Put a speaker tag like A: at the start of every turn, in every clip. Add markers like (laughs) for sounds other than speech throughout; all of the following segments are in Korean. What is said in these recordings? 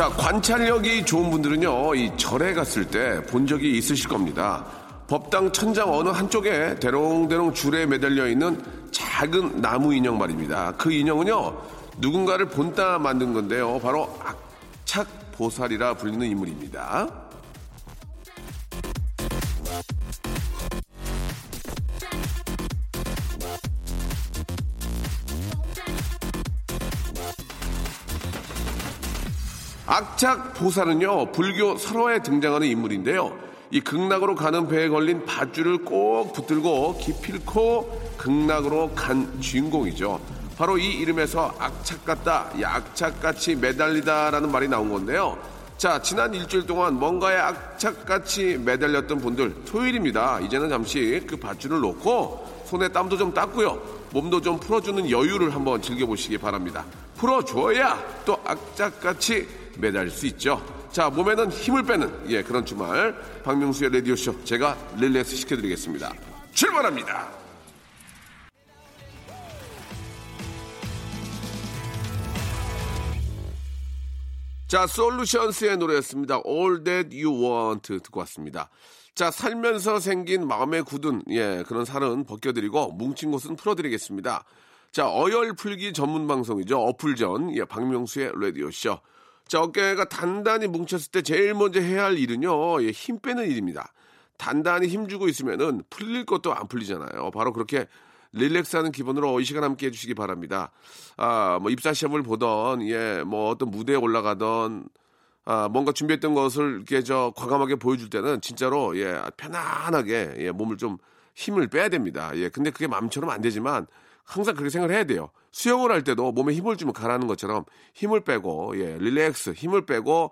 A: 자 관찰력이 좋은 분들은요 이 절에 갔을 때 본 적이 있으실 겁니다. 법당 천장 어느 한쪽에 대롱대롱 줄에 매달려 있는 작은 나무 인형 말입니다. 그 인형은요 누군가를 본따 만든 건데요. 바로 악착보살이라 불리는 인물입니다 악착 보살은요 불교 설화에 등장하는 인물인데요. 이 극락으로 가는 배에 걸린 밧줄을 꼭 붙들고 기필코 극락으로 간 주인공이죠. 바로 이 이름에서 악착 같다, 약착같이 매달리다라는 말이 나온 건데요. 자, 지난 일주일 동안 뭔가에 악착같이 매달렸던 분들 토요일입니다. 이제는 잠시 그 밧줄을 놓고 손에 땀도 좀 닦고요. 몸도 좀 풀어주는 여유를 한번 즐겨보시기 바랍니다. 풀어줘야 또 악착같이 매달릴 수 있죠. 자, 몸에는 힘을 빼는 예 그런 주말 박명수의 라디오 쇼 제가 릴렉스 시켜 드리겠습니다. 출발합니다. 자, 솔루션스의 노래였습니다. All That You Want 듣고 왔습니다. 자, 살면서 생긴 마음에 굳은 예 그런 살은 벗겨드리고 뭉친 곳은 풀어드리겠습니다. 자, 어열 풀기 전문 방송이죠. 어풀전 예 박명수의 라디오 쇼. 자, 어깨가 단단히 뭉쳤을 때 제일 먼저 해야 할 일은요, 예, 힘 빼는 일입니다. 단단히 힘주고 있으면은 풀릴 것도 안 풀리잖아요. 바로 그렇게 릴렉스하는 기분으로 이 시간 함께 해주시기 바랍니다. 아, 뭐 입사 시험을 보던, 예, 뭐 어떤 무대에 올라가던, 아, 뭔가 준비했던 것을 이렇게 저 과감하게 보여줄 때는 진짜로, 예, 편안하게, 예, 몸을 좀 힘을 빼야 됩니다. 예, 근데 그게 마음처럼 안 되지만 항상 그렇게 생각을 해야 돼요. 수영을 할 때도 몸에 힘을 주면 가라는 것처럼 힘을 빼고, 예, 릴렉스, 힘을 빼고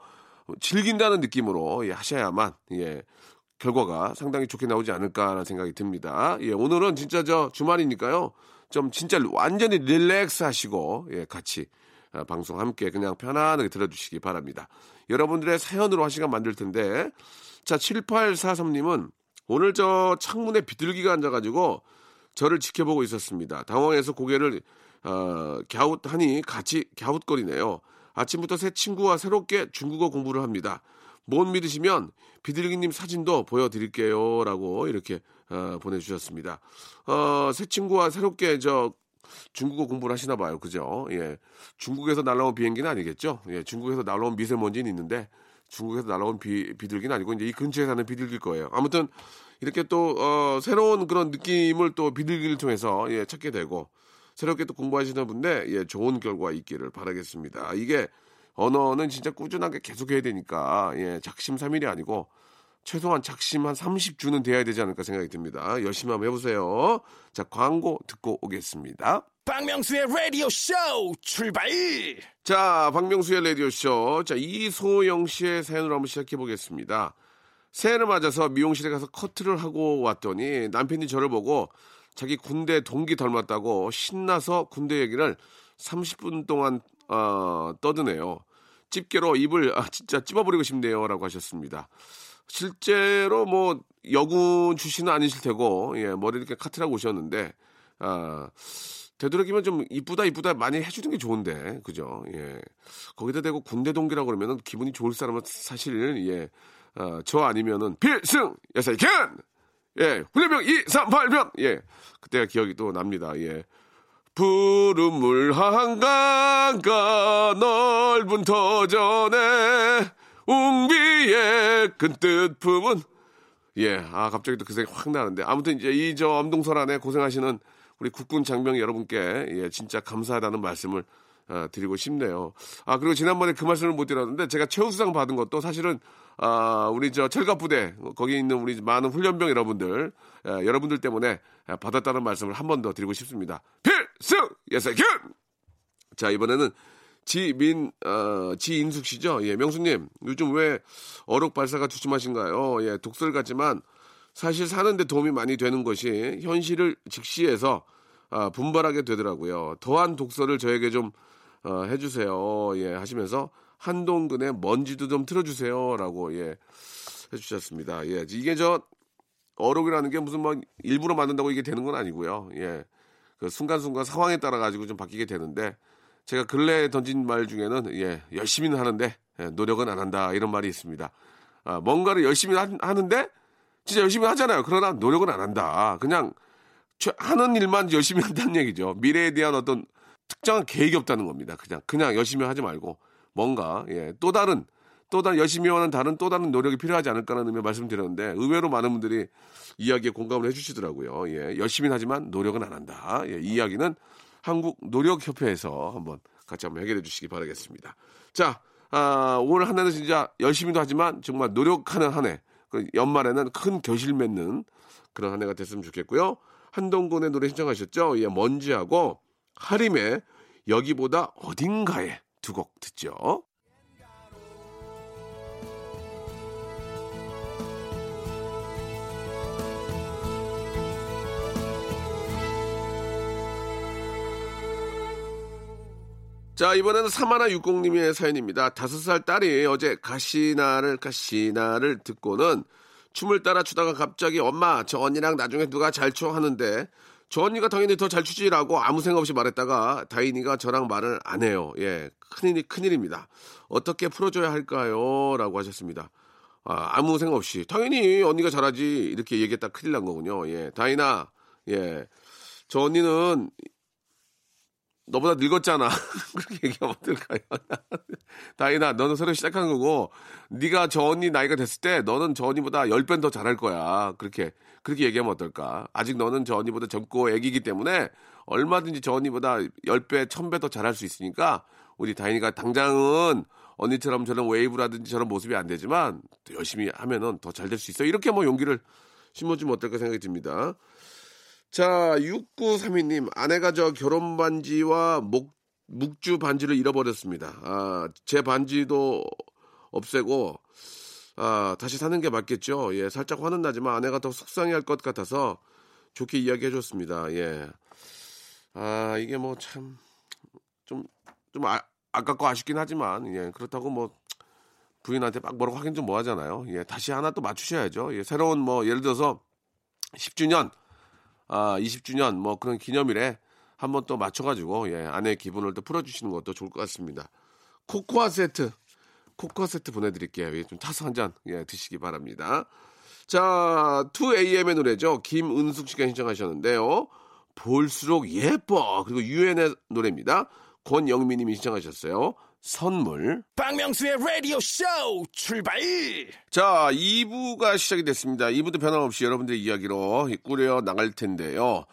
A: 즐긴다는 느낌으로 예, 하셔야만, 예, 결과가 상당히 좋게 나오지 않을까라는 생각이 듭니다. 예, 오늘은 진짜 저 주말이니까요. 좀 진짜 완전히 릴렉스 하시고, 예, 같이 아, 방송 함께 그냥 편안하게 들어주시기 바랍니다. 여러분들의 사연으로 한 시간 만들 텐데, 자, 7843님은 오늘 저 창문에 비둘기가 앉아가지고 저를 지켜보고 있었습니다. 당황해서 고개를 어, 갸웃하니 같이 갸웃거리네요. 아침부터 새 친구와 새롭게 중국어 공부를 합니다. 못 믿으시면 비둘기님 사진도 보여드릴게요. 라고 이렇게 어, 보내주셨습니다. 어, 새 친구와 새롭게 저 중국어 공부를 하시나 봐요. 그죠? 예. 중국에서 날라온 비행기는 아니겠죠? 예. 중국에서 날라온 미세먼지는 있는데 중국에서 날라온 비, 비둘기는 아니고 이제 이 근처에 사는 비둘기일 거예요. 아무튼 이렇게 또 어, 새로운 그런 느낌을 또 비둘기를 통해서 예, 찾게 되고 새롭게 또 공부하시는 분들 예, 좋은 결과 있기를 바라겠습니다. 이게 언어는 진짜 꾸준하게 계속해야 되니까 예, 작심삼일이 아니고 최소한 작심 한 30주는 돼야 되지 않을까 생각이 듭니다. 열심히 한번 해보세요. 자 광고 듣고 오겠습니다.
B: 박명수의 라디오 쇼 출발!
A: 자, 박명수의 라디오 쇼. 자, 이소영 씨의 사연으로 한번 시작해 보겠습니다. 새해를 맞아서 미용실에 가서 커트를 하고 왔더니 남편이 저를 보고 자기 군대 동기 닮았다고 신나서 군대 얘기를 30분 동안 어, 떠드네요. 집게로 입을 아, 진짜 찝어버리고 싶네요라고 하셨습니다. 실제로 뭐 여군 출신은 아니실 테고 예, 머리 이렇게 카트라고 오셨는데 아, 되도록이면 좀 이쁘다 이쁘다 많이 해주는 게 좋은데 그죠? 예. 거기다 대고 군대 동기라고 그러면은 기분이 좋을 사람은 사실 예. 어, 저 아니면은 필승! 여사이견 예 훈련병 2, 3, 8명 예 그때가 기억이 또 납니다. 예. 푸른 물 한강가 넓은 터전에 웅비의 큰뜻 품은 예, 아 갑자기 또 그 생각이 확 나는데. 아무튼 이제 이 저 엄동설 안에 고생하시는 우리 국군 장병 여러분께 예, 진짜 감사하다는 말씀을 어, 드리고 싶네요. 아 그리고 지난번에 그 말씀을 못 드렸는데 제가 최우수상 받은 것도 사실은 아 우리 저 철갑 부대 거기 있는 우리 많은 훈련병 여러분들 예, 여러분들 때문에 받았다는 말씀을 한 번 더 드리고 싶습니다. 필승 예사견 자 이번에는 지민, 어, 지인숙 씨죠? 예, 명수님, 요즘 왜 어록 발사가 두심하신가요? 예, 독설 같지만 사실 사는데 도움이 많이 되는 것이 현실을 직시해서 아, 분발하게 되더라고요. 더한 독설을 저에게 좀 어, 해주세요. 예, 하시면서 한동근의 먼지도 좀 틀어주세요라고 예 해주셨습니다. 예, 이게 저 어록이라는 게 무슨 뭐 일부러 만든다고 이게 되는 건 아니고요. 예, 그 순간순간 상황에 따라 가지고 좀 바뀌게 되는데 제가 근래에 던진 말 중에는 예, 열심히는 하는데 예, 노력은 안 한다 이런 말이 있습니다. 아, 뭔가를 열심히 하, 하는데 진짜 열심히 하잖아요. 그러나 노력은 안 한다. 그냥 하는 일만 열심히 한다는 얘기죠. 미래에 대한 어떤 특정한 계획이 없다는 겁니다. 그냥 그냥 열심히 하지 말고 뭔가 예, 또 다른 또 다른 열심히 하는 다른 또 다른 노력이 필요하지 않을까라는 의미 말씀드렸는데 의외로 많은 분들이 이야기에 공감을 해주시더라고요. 예, 열심히 하지만 노력은 안 한다. 예, 이 이야기는 한국 노력협회에서 한번 같이 한번 해결해 주시기 바라겠습니다. 자, 아, 올 한 해는 진짜 열심히도 하지만 정말 노력하는 한 해. 그 연말에는 큰 결실 맺는 그런 한 해가 됐으면 좋겠고요. 한동근의 노래 신청하셨죠? 예, 먼지하고 하림의 여기보다 어딘가에 두 곡 듣죠. 자, 이번에는 사마나 육공님의 사연입니다. 다섯 살 딸이 어제 가시나를, 가시나를 듣고는 춤을 따라 추다가 갑자기 엄마, 저 언니랑 나중에 누가 잘 춰 하는데 저 언니가 당연히 더 잘 추지라고 아무 생각 없이 말했다가 다인이가 저랑 말을 안 해요. 예, 큰일이 큰일입니다. 어떻게 풀어줘야 할까요? 라고 하셨습니다. 아, 아무 생각 없이 당연히 언니가 잘하지 이렇게 얘기했다 큰일 난 거군요. 예, 다인아, 예, 저 언니는 너보다 늙었잖아. (laughs) 그렇게 얘기하면 어떨까요? (laughs) 다이나, 너는 새로 시작한 거고, 네가 저 언니 나이가 됐을 때, 너는 저 언니보다 10배 더 잘할 거야. 그렇게, 그렇게 얘기하면 어떨까? 아직 너는 저 언니보다 젊고 애기기 때문에, 얼마든지 저 언니보다 10배, 1000배 더 잘할 수 있으니까, 우리 다인이가 당장은 언니처럼 저런 웨이브라든지 저런 모습이 안 되지만, 열심히 하면은 더 잘 될 수 있어. 이렇게 뭐 용기를 심어주면 어떨까 생각이 듭니다. 자, 6932님, 아내가 저 결혼 반지와 목, 묵주 반지를 잃어버렸습니다. 아, 제 반지도 없애고, 아, 다시 사는 게 맞겠죠. 예, 살짝 화는 나지만 아내가 더 속상해 할 것 같아서 좋게 이야기해 줬습니다. 예. 아, 이게 뭐 참, 좀, 좀 아, 아깝고 아쉽긴 하지만, 예, 그렇다고 뭐, 부인한테 막 뭐라고 하긴 좀 뭐 하잖아요. 예, 다시 하나 또 맞추셔야죠. 예, 새로운 뭐, 예를 들어서 10주년, 아, 20주년 뭐 그런 기념일에 한번 또 맞춰가지고 예, 아내의 기분을 또 풀어주시는 것도 좋을 것 같습니다. 코코아 세트, 코코아 세트 보내드릴게요. 예, 좀 타서 한잔 예, 드시기 바랍니다. 자, 2AM의 노래죠. 김은숙 씨가 신청하셨는데요. 볼수록 예뻐. 그리고 유엔의 노래입니다. 권영미님이 신청하셨어요. 선물.
B: 박명수의 라디오 쇼 출발!
A: 자, 2부가 시작이 됐습니다. 2부도 변함없이 여러분들의 이야기로 꾸려 나갈 텐데요.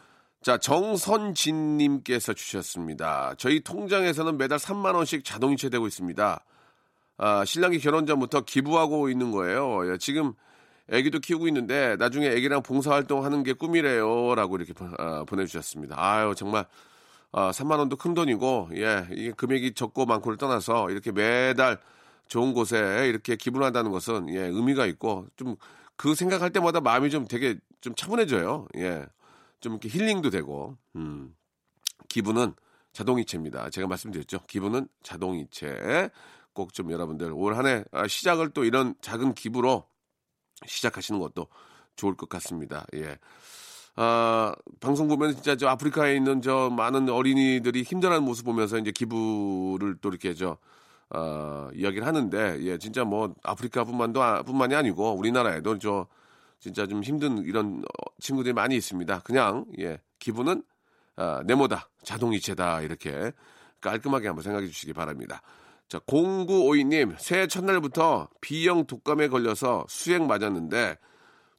A: 자, 정선진님께서 주셨습니다. 저희 통장에서는 매달 3만원씩 자동이체 되고 있습니다. 아, 신랑이 결혼 전부터 기부하고 있는 거예요. 예, 지금 애기도 키우고 있는데 나중에 애기랑 봉사활동 하는 게 꿈이래요. 라고 이렇게 아, 보내주셨습니다. 아유, 정말 어, 3만 원도 큰 돈이고 예 이게 금액이 적고 많고를 떠나서 이렇게 매달 좋은 곳에 이렇게 기부를 한다는 것은 예 의미가 있고 좀 그 생각할 때마다 마음이 좀 되게 좀 차분해져요. 예 좀 이렇게 힐링도 되고 음. 기부는 자동이체입니다. 제가 말씀드렸죠. 기부는 자동이체. 꼭 좀 여러분들 올 한해 아, 시작을 또 이런 작은 기부로 시작하시는 것도 좋을 것 같습니다. 예. 아, 방송 보면 진짜 저 아프리카에 있는 저 많은 어린이들이 힘들어하는 모습 보면서 이제 기부를 또 이렇게 저, 어, 이야기를 하는데, 예, 진짜 뭐 아프리카뿐만도, 아, 뿐만이 아니고 우리나라에도 저 진짜 좀 힘든 이런 친구들이 많이 있습니다. 그냥, 예, 기부는, 아, 네모다, 자동이체다, 이렇게 깔끔하게 한번 생각해 주시기 바랍니다. 자, 0952님, 새해 첫날부터 B형 독감에 걸려서 수액 맞았는데,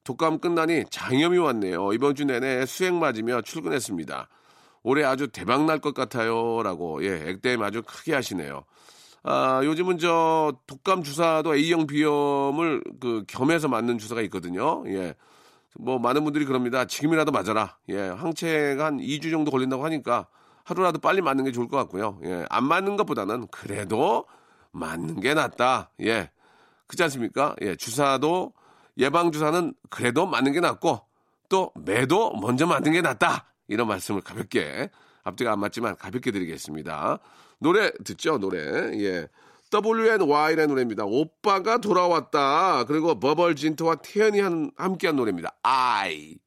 A: 독감 끝나니 장염이 왔네요. 이번 주 내내 수행 맞으며 출근했습니다. 올해 아주 대박 날 것 같아요. 라고, 예, 액땜 아주 크게 하시네요. 아, 요즘은 저 독감 주사도 A형 비염을 그 겸해서 맞는 주사가 있거든요. 예. 뭐 많은 분들이 그럽니다. 지금이라도 맞아라. 예. 항체가 한 2주 정도 걸린다고 하니까 하루라도 빨리 맞는 게 좋을 것 같고요. 예, 안 맞는 것보다는 그래도 맞는 게 낫다. 예. 그렇지 않습니까? 예, 주사도 예방 주사는 그래도 맞는 게 낫고 또 매도 먼저 맞는 게 낫다. 이런 말씀을 가볍게 앞뒤가 안 맞지만 가볍게 드리겠습니다. 노래 듣죠, 노래. 예. WNY라는 노래입니다. 오빠가 돌아왔다. 그리고 버벌진트와 태연이 한, 함께한 노래입니다. I.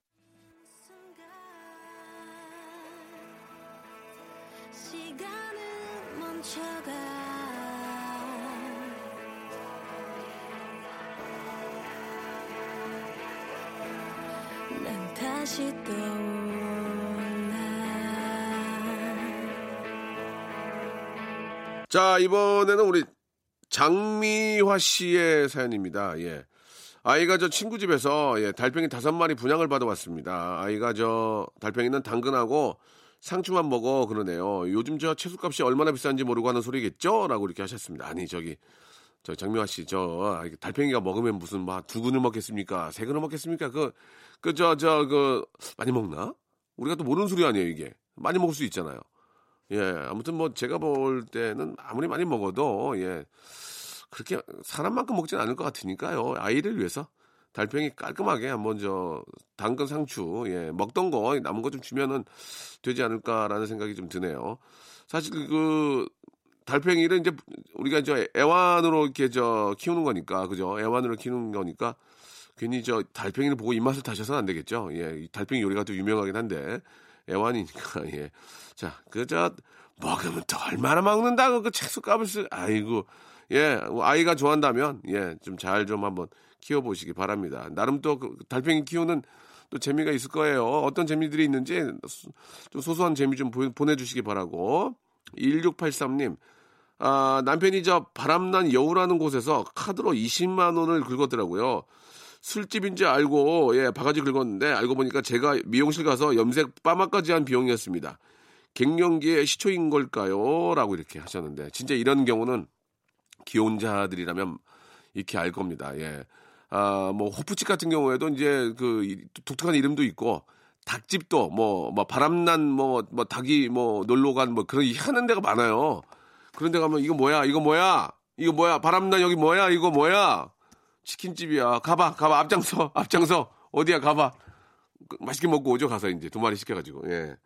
C: 시간은 멈춰가 다시 떠올라
A: 자, 이번에는 우리 장미화 씨의 사연입니다. 예. 아이가 저 친구 집에서 예, 달팽이 다섯 마리 분양을 받아왔습니다. 아이가 저 달팽이는 당근하고 상추만 먹어 그러네요. 요즘 저 채소값이 얼마나 비싼지 모르고 하는 소리겠죠? 라고 이렇게 하셨습니다. 아니 저기 저 장미화 씨 저 달팽이가 먹으면 무슨 막두 근을 먹겠습니까? 세 근을 먹겠습니까? 그 그 저 저 그 많이 먹나? 우리가 또 모르는 소리 아니에요 이게 많이 먹을 수 있잖아요. 예, 아무튼 뭐 제가 볼 때는 아무리 많이 먹어도 예 그렇게 사람만큼 먹지는 않을 것 같으니까요. 아이를 위해서 달팽이 깔끔하게 한번 저 당근 상추 예 먹던 거 남은 거 좀 주면은 되지 않을까라는 생각이 좀 드네요. 사실 그 달팽이를 이제 우리가 저 애완으로 이렇게 저 키우는 거니까 그죠? 애완으로 키우는 거니까 괜히 저 달팽이를 보고 입맛을 다셔서는 안 되겠죠. 예, 이 달팽이 요리가 또 유명하긴 한데 애완이니까 (laughs) 예. 자, 그저 먹으면 또 얼마나 먹는다고 그 채소 값을 쓰. 아이고 예, 아이가 좋아한다면 예, 좀잘좀 한번 키워보시기 바랍니다. 나름 또 그 달팽이 키우는 또 재미가 있을 거예요. 어떤 재미들이 있는지 좀 소소한 재미 좀 보내주시기 바라고. 1683님, 아, 남편이 저 바람난 여우라는 곳에서 카드로 20만 원을 긁었더라고요. 술집인지 알고 예 바가지 긁었는데 알고 보니까 제가 미용실 가서 염색 빠마까지 한 비용이었습니다. 갱년기의 시초인 걸까요? 라고 이렇게 하셨는데 진짜 이런 경우는 기혼자들이라면 이렇게 알 겁니다. 예. 아, 뭐 호프집 같은 경우에도 이제 그 독특한 이름도 있고 닭집도 뭐, 뭐 바람난 뭐, 뭐 닭이 뭐 놀러 간 뭐 그런 하는 데가 많아요. 그런 데 가면 이거 뭐야? 이거 뭐야? 이거 뭐야? 바람난 여기 뭐야? 이거 뭐야? 치킨집이야. 가봐, 가봐. 앞장서, (laughs) 앞장서. 어디야, 가봐. 그, 맛있게 먹고 오죠, 가서 이제 두 마리 시켜가지고. 예.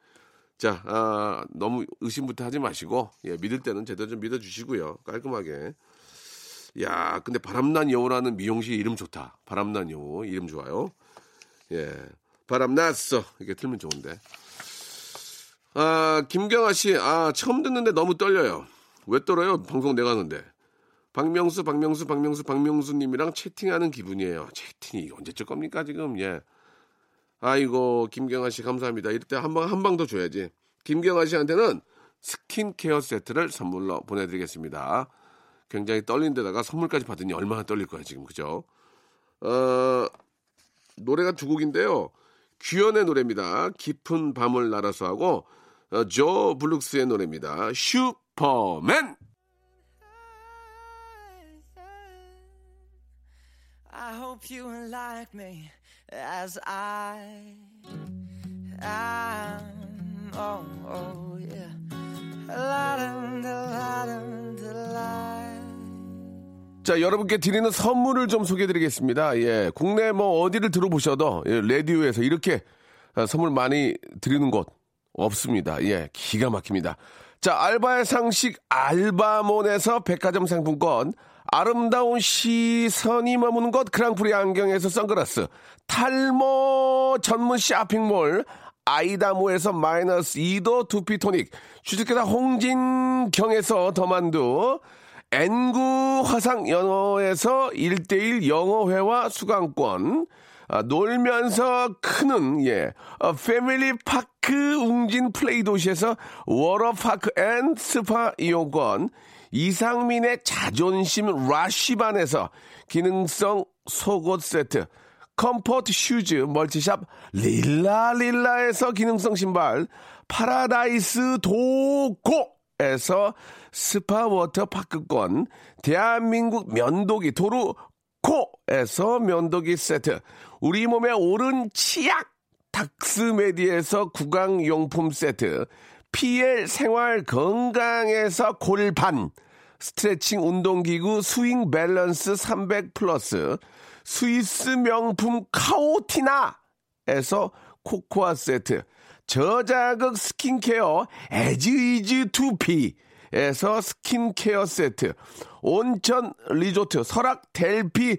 A: 자, 아, 너무 의심부터 하지 마시고, 예, 믿을 때는 제대로 좀 믿어주시고요. 깔끔하게. 야, 근데 바람난 여우라는 미용실 이름 좋다. 바람난 여우. 이름 좋아요. 예. 바람났어. 이게 틀면 좋은데. 아, 김경아 씨, 아, 처음 듣는데 너무 떨려요. 왜 떨어요? 방송 내가 하는데. 박명수, 박명수, 박명수, 박명수님이랑 채팅하는 기분이에요. 채팅이 언제쯤 겁니까, 지금? 예. 아이고, 김경아 씨 감사합니다. 이럴 때 한 방, 한 방 더 줘야지. 김경아 씨한테는 스킨케어 세트를 선물로 보내드리겠습니다. 굉장히 떨린 데다가 선물까지 받으니 얼마나 떨릴 거야, 지금. 그죠? 어, 노래가 두 곡인데요. 규현의 노래입니다. 깊은 밤을 날아서 하고, 어, 조 블룩스의 노래입니다. 슈 퍼맨!
D: I hope you like me as I am. Oh, oh, yeah.
A: 자, 여러분께 드리는 선물을 좀 소개해 드리겠습니다. 예. 국내 뭐 어디를 들어보셔도 예, 라디오에서 이렇게 아, 선물 많이 드리는 곳 없습니다. 예. 기가 막힙니다. 자, 알바의 상식 알바몬에서 백화점 상품권 아름다운 시선이 머무는 곳 그랑프리 안경에서 선글라스 탈모 전문 쇼핑몰 아이다모에서 마이너스 2도 두피토닉 주식회사 홍진경에서 더만두 N구 화상 영어에서 1대1 영어회화 수강권 아, 놀면서 크는 예 어, 패밀리 파 크 웅진 플레이 도시에서 워터파크 and 스파 이용권 이상민의 자존심 라쉬반에서 기능성 속옷 세트, comfort shoes multi shop 릴라릴라에서 기능성 신발, 파라다이스 도고에서 스파 워터파크권, 대한민국 면도기 도루코에서 면도기 세트, 우리 몸의 오른 치약 닥스메디에서 구강용품 세트, PL 생활 건강에서 골반, 스트레칭 운동기구 스윙 밸런스 300 플러스, 스위스 명품 카오티나에서 코코아 세트, 저자극 스킨케어 애즈이즈투비 에서 스킨케어 세트, 온천 리조트 설악 델피노에서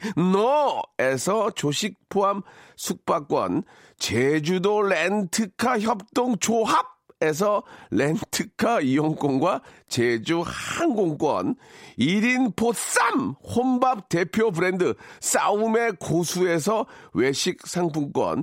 A: 조식 포함 숙박권, 제주도 렌트카 협동 조합 에서 렌트카 이용권과 제주 항공권, 1인 보쌈 혼밥 대표 브랜드 싸움의 고수에서 외식 상품권,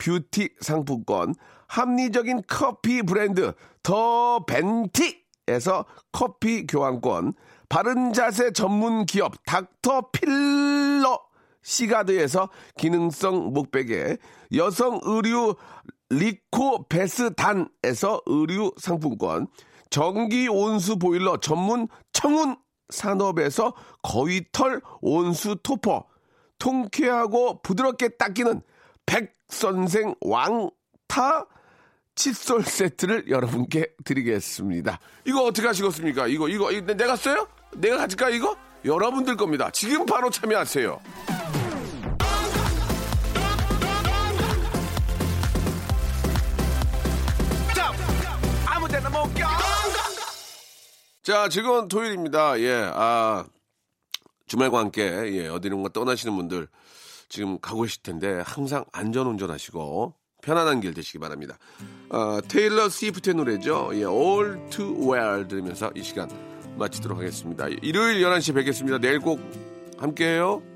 A: 뷰티 상품권 합리적인 커피 브랜드 더 벤티에서 커피 교환권 바른 자세 전문 기업 닥터 필러 시가드에서 기능성 목베개 여성 의류 리코 베스단에서 의류 상품권 전기 온수 보일러 전문 청운 산업에서 거위털 온수 토퍼 통쾌하고 부드럽게 닦이는 백선생 왕타 칫솔 세트를 여러분께 드리겠습니다. 이거 어떻게 하시겠습니까? 이거, 이거, 이거 내가 써요? 내가 가질까, 이거? 여러분들 겁니다. 지금 바로 참여하세요. 자, 지금 토요일입니다. 예, 아, 주말과 함께, 예, 어디론가 떠나시는 분들 지금 가고 계실 텐데, 항상 안전 운전하시고, 편안한 길 되시기 바랍니다. 어, 테일러 스위프트의 노래죠. 예, All Too Well 들으면서 이 시간 마치도록 하겠습니다. 일요일 11시에 뵙겠습니다. 내일 꼭 함께해요.